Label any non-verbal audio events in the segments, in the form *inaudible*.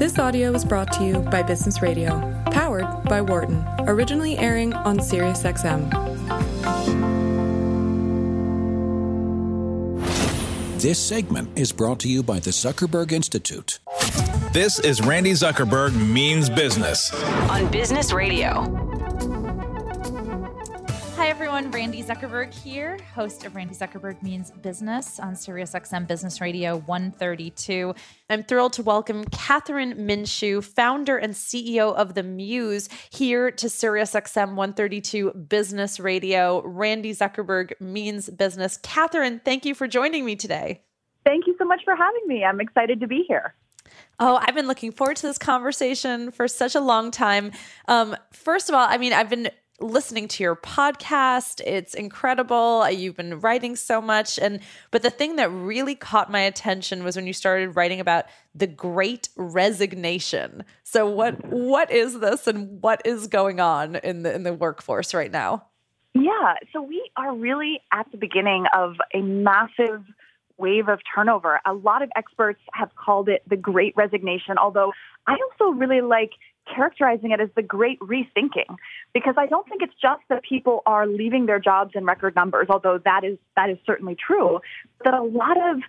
This audio was brought to you by Business Radio, powered by Wharton, originally airing on SiriusXM. This segment is brought to you by the Zuckerberg Institute. This is Randi Zuckerberg Means Business on Business Radio. Hi, everyone. Randi Zuckerberg here, host of Randi Zuckerberg Means Business on SiriusXM Business Radio 132. I'm thrilled to welcome Kathryn Minshew, founder and CEO of The Muse, here to SiriusXM 132 Business Radio. Randi Zuckerberg Means Business. Kathryn, thank you for joining me today. Thank you so much for having me. I'm excited to be here. Oh, I've been looking forward to this conversation for such a long time. Um, first of all, I mean, I've been listening to your podcast. It's incredible. Uh, you've been writing so much and but the thing that really caught my attention was when you started writing about the great resignation. So what what is this and what is going on in the in the workforce right now? Yeah, so we are really at the beginning of a massive wave of turnover. A lot of experts have called it the great resignation, although I also really like characterizing it as the great rethinking because I don't think it's just that people are leaving their jobs in record numbers, although that is that is certainly true, that a lot of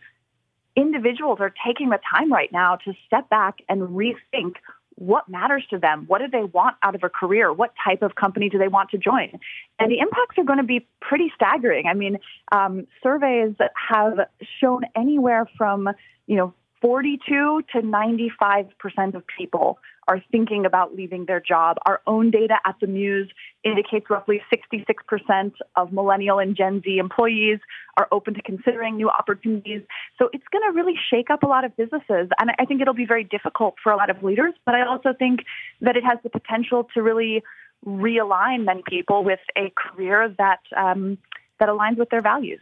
individuals are taking the time right now to step back and rethink what matters to them? What do they want out of a career? What type of company do they want to join? And the impacts are going to be pretty staggering. I mean, um, surveys have shown anywhere from, you know, 42 to 95 percent of people are thinking about leaving their job. Our own data at the Muse indicates roughly 66 percent of millennial and Gen Z employees are open to considering new opportunities. So it's going to really shake up a lot of businesses, and I think it'll be very difficult for a lot of leaders. But I also think that it has the potential to really realign many people with a career that um, that aligns with their values.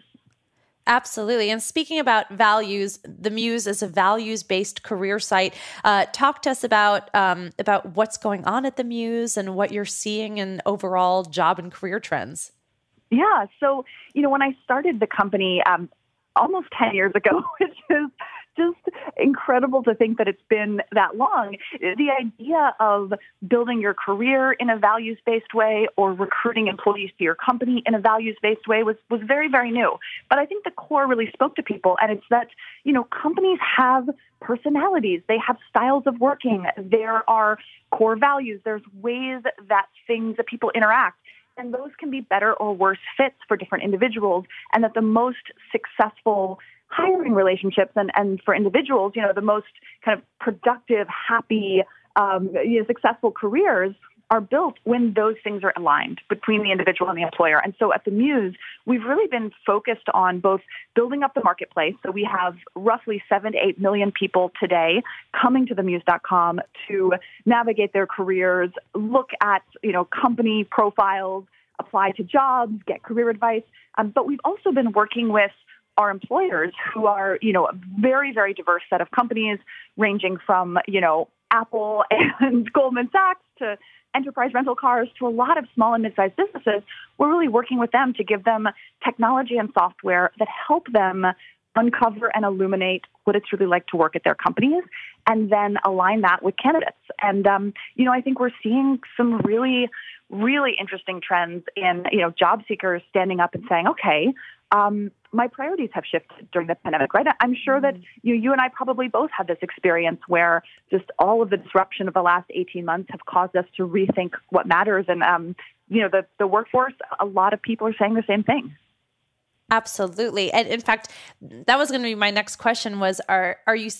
Absolutely. And speaking about values, the Muse is a values-based career site. Uh, talk to us about um, about what's going on at the Muse and what you're seeing in overall job and career trends. Yeah. So you know, when I started the company um, almost ten years ago, *laughs* which is just incredible to think that it's been that long. The idea of building your career in a values based way or recruiting employees to your company in a values based way was, was very, very new. But I think the core really spoke to people, and it's that, you know, companies have personalities, they have styles of working, there are core values, there's ways that things that people interact and those can be better or worse fits for different individuals, and that the most successful hiring relationships and, and for individuals, you know, the most kind of productive, happy, um, you know, successful careers are built when those things are aligned between the individual and the employer. And so at the Muse, we've really been focused on both building up the marketplace. So we have roughly seven to eight million people today coming to themuse.com to navigate their careers, look at, you know, company profiles, apply to jobs, get career advice. Um, but we've also been working with our employers who are, you know, a very, very diverse set of companies ranging from, you know, Apple *laughs* and Goldman Sachs to enterprise rental cars to a lot of small and mid-sized businesses. We're really working with them to give them technology and software that help them uncover and illuminate what it's really like to work at their companies and then align that with candidates. And, um, you know, I think we're seeing some really, really interesting trends in, you know, job seekers standing up and saying, okay, um, my priorities have shifted during the pandemic, right? I'm sure that mm-hmm. you, you and I probably both had this experience where just all of the disruption of the last 18 months have caused us to rethink what matters. And, um, you know, the, the workforce, a lot of people are saying the same thing. Absolutely. And in fact, that was going to be my next question was, are, are you,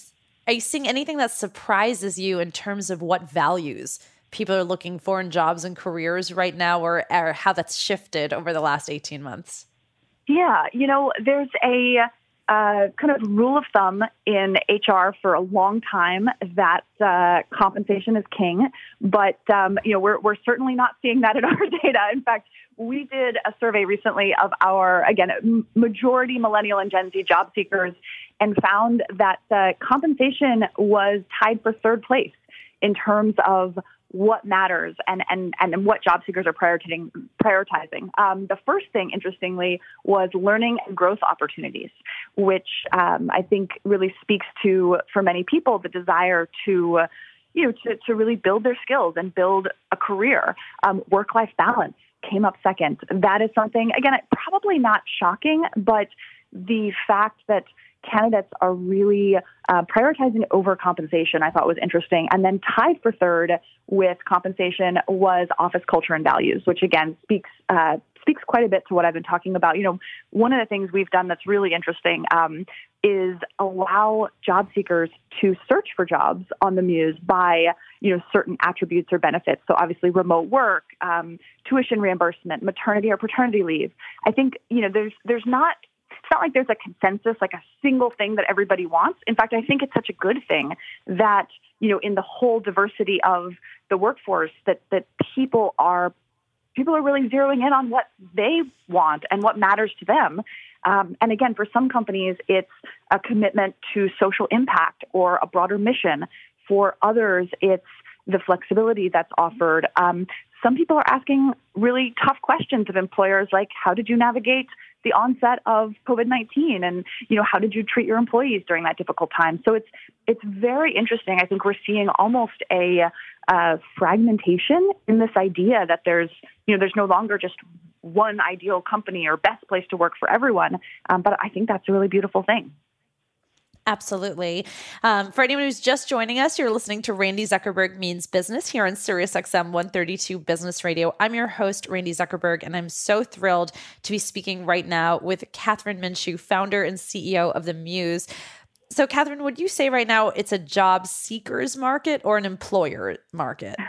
are you seeing anything that surprises you in terms of what values people are looking for in jobs and careers right now or, or how that's shifted over the last 18 months? Yeah, you know, there's a uh, kind of rule of thumb in HR for a long time that uh, compensation is king, but um, you know we're we're certainly not seeing that in *laughs* our data. In fact, we did a survey recently of our again majority millennial and Gen Z job seekers, and found that uh, compensation was tied for third place in terms of what matters and, and, and what job seekers are prioritizing. prioritizing. Um, the first thing, interestingly, was learning and growth opportunities, which um, I think really speaks to, for many people, the desire to you know, to, to really build their skills and build a career. Um, work life balance came up second. That is something, again, probably not shocking, but the fact that candidates are really uh, prioritizing overcompensation, I thought was interesting. And then tied for third with compensation was office culture and values, which again speaks uh, speaks quite a bit to what I've been talking about. You know, one of the things we've done that's really interesting um, is allow job seekers to search for jobs on the Muse by you know certain attributes or benefits. So obviously, remote work, um, tuition reimbursement, maternity or paternity leave. I think you know there's there's not not like there's a consensus, like a single thing that everybody wants. In fact, I think it's such a good thing that, you know, in the whole diversity of the workforce that, that people are people are really zeroing in on what they want and what matters to them. Um, and again, for some companies, it's a commitment to social impact or a broader mission. For others, it's the flexibility that's offered. Um, some people are asking really tough questions of employers like, how did you navigate the onset of COVID-19 and, you know, how did you treat your employees during that difficult time? So it's, it's very interesting. I think we're seeing almost a uh, fragmentation in this idea that there's, you know, there's no longer just one ideal company or best place to work for everyone. Um, but I think that's a really beautiful thing. Absolutely. Um, for anyone who's just joining us, you're listening to Randi Zuckerberg Means Business here on SiriusXM 132 Business Radio. I'm your host, Randi Zuckerberg, and I'm so thrilled to be speaking right now with Kathryn Minshew, founder and CEO of The Muse. So, Kathryn, would you say right now it's a job seekers market or an employer market? *laughs*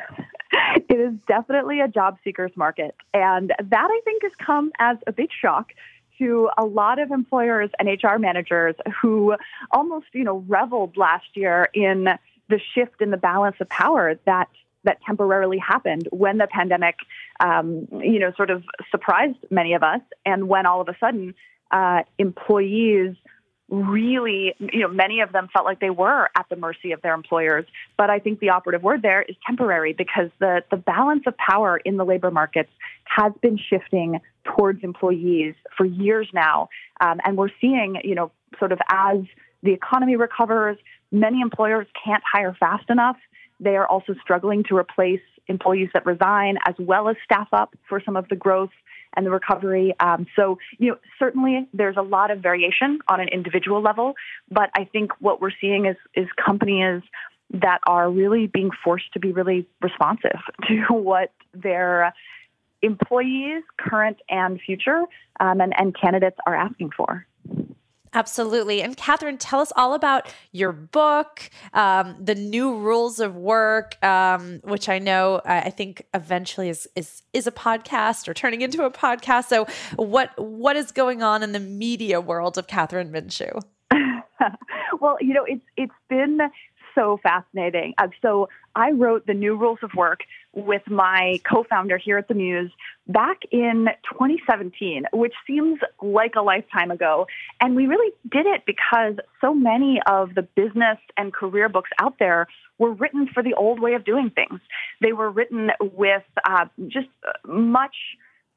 It is definitely a job seekers market. And that I think has come as a big shock to a lot of employers and HR managers who almost, you know, reveled last year in the shift in the balance of power that that temporarily happened when the pandemic, um, you know, sort of surprised many of us, and when all of a sudden uh, employees really, you know, many of them felt like they were at the mercy of their employers. But I think the operative word there is temporary because the, the balance of power in the labor markets has been shifting towards employees for years now. Um, and we're seeing, you know, sort of as the economy recovers, many employers can't hire fast enough. They are also struggling to replace employees that resign as well as staff up for some of the growth and the recovery. Um, so, you know, certainly there's a lot of variation on an individual level, but I think what we're seeing is is companies that are really being forced to be really responsive *laughs* to what their employees, current and future, um, and, and candidates are asking for. Absolutely. And Kathryn, tell us all about your book, um, the new rules of work, um, which I know I think eventually is, is is a podcast or turning into a podcast. So, what what is going on in the media world of Kathryn Minshew? *laughs* well, you know, it's it's been so fascinating. Uh, so I wrote the new rules of work with my co-founder here at the Muse back in 2017, which seems like a lifetime ago. And we really did it because so many of the business and career books out there were written for the old way of doing things. They were written with uh, just much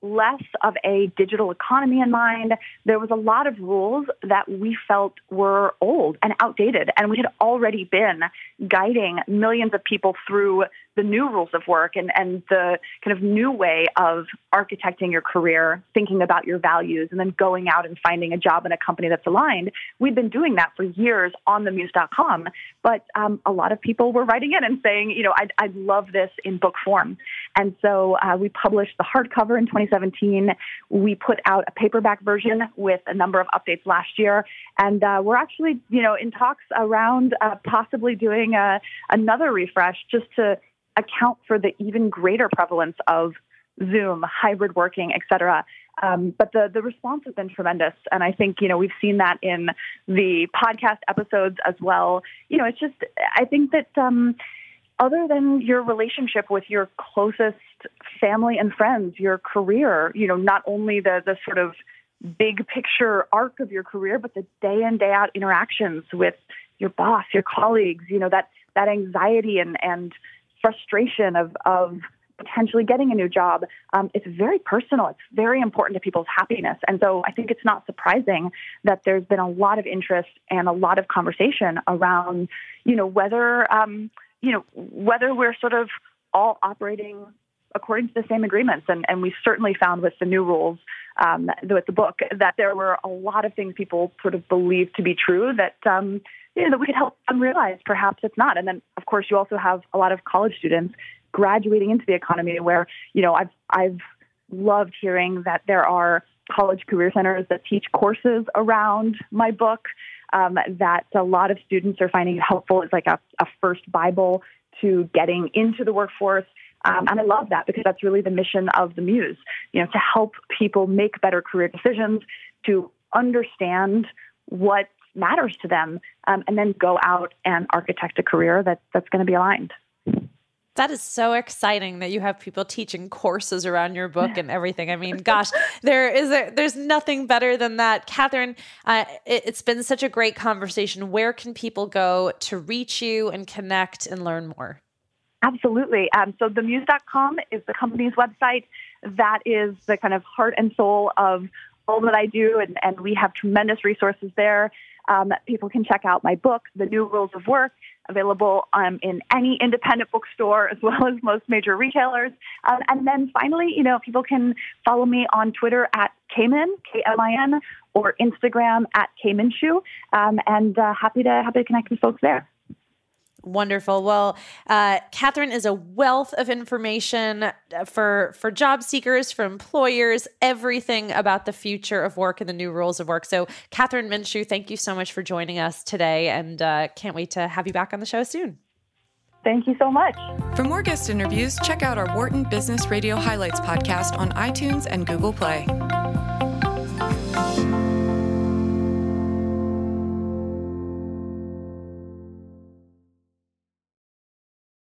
less of a digital economy in mind. There was a lot of rules that we felt were old and outdated, and we had already been guiding millions of people through the new rules of work and, and the kind of new way of architecting your career, thinking about your values, and then going out and finding a job in a company that's aligned. We've been doing that for years on themuse.com, but um, a lot of people were writing in and saying, you know, I'd, I'd love this in book form. And so uh, we published the hardcover in 2017. We put out a paperback version with a number of updates last year. And uh, we're actually, you know, in talks around uh, possibly doing a, another refresh just to account for the even greater prevalence of Zoom, hybrid working, et cetera. Um, but the, the response has been tremendous. And I think, you know, we've seen that in the podcast episodes as well. You know, it's just, I think that um, other than your relationship with your closest family and friends, your career, you know, not only the, the sort of big picture arc of your career, but the day in, day out interactions with your boss, your colleagues, you know, that, that anxiety and, and frustration of, of potentially getting a new job, um, it's very personal. It's very important to people's happiness. And so I think it's not surprising that there's been a lot of interest and a lot of conversation around, you know, whether, um, you know, whether we're sort of all operating according to the same agreements. And, and we certainly found with the new rules, um, with the book, that there were a lot of things people sort of believed to be true that, um, you know, that we could help them realize perhaps it's not. And then, of course, you also have a lot of college students graduating into the economy where, you know, I've, I've loved hearing that there are college career centers that teach courses around my book. Um, that a lot of students are finding it helpful. It's like a, a first Bible to getting into the workforce. Um, and I love that because that's really the mission of the Muse, you know, to help people make better career decisions, to understand what matters to them, um, and then go out and architect a career that, that's going to be aligned. That is so exciting that you have people teaching courses around your book and everything. I mean, gosh, there is a, there's nothing better than that. Kathryn, uh, it, it's been such a great conversation. Where can people go to reach you and connect and learn more? Absolutely. Um, so themuse.com is the company's website. That is the kind of heart and soul of all that I do, and, and we have tremendous resources there. Um, people can check out my book, The New Rules of Work, available um, in any independent bookstore as *laughs* well as most major retailers. Um, and then finally, you know, people can follow me on Twitter at Kmin, K-M-I-N, or Instagram at Kminshew. Um, and uh, happy to happy to connect with folks there. Wonderful. Well, uh, Kathryn is a wealth of information uh, for for job seekers, for employers, everything about the future of work and the new rules of work. So, Kathryn Minshew, thank you so much for joining us today, and uh, can't wait to have you back on the show soon. Thank you so much. For more guest interviews, check out our Wharton Business Radio Highlights podcast on iTunes and Google Play.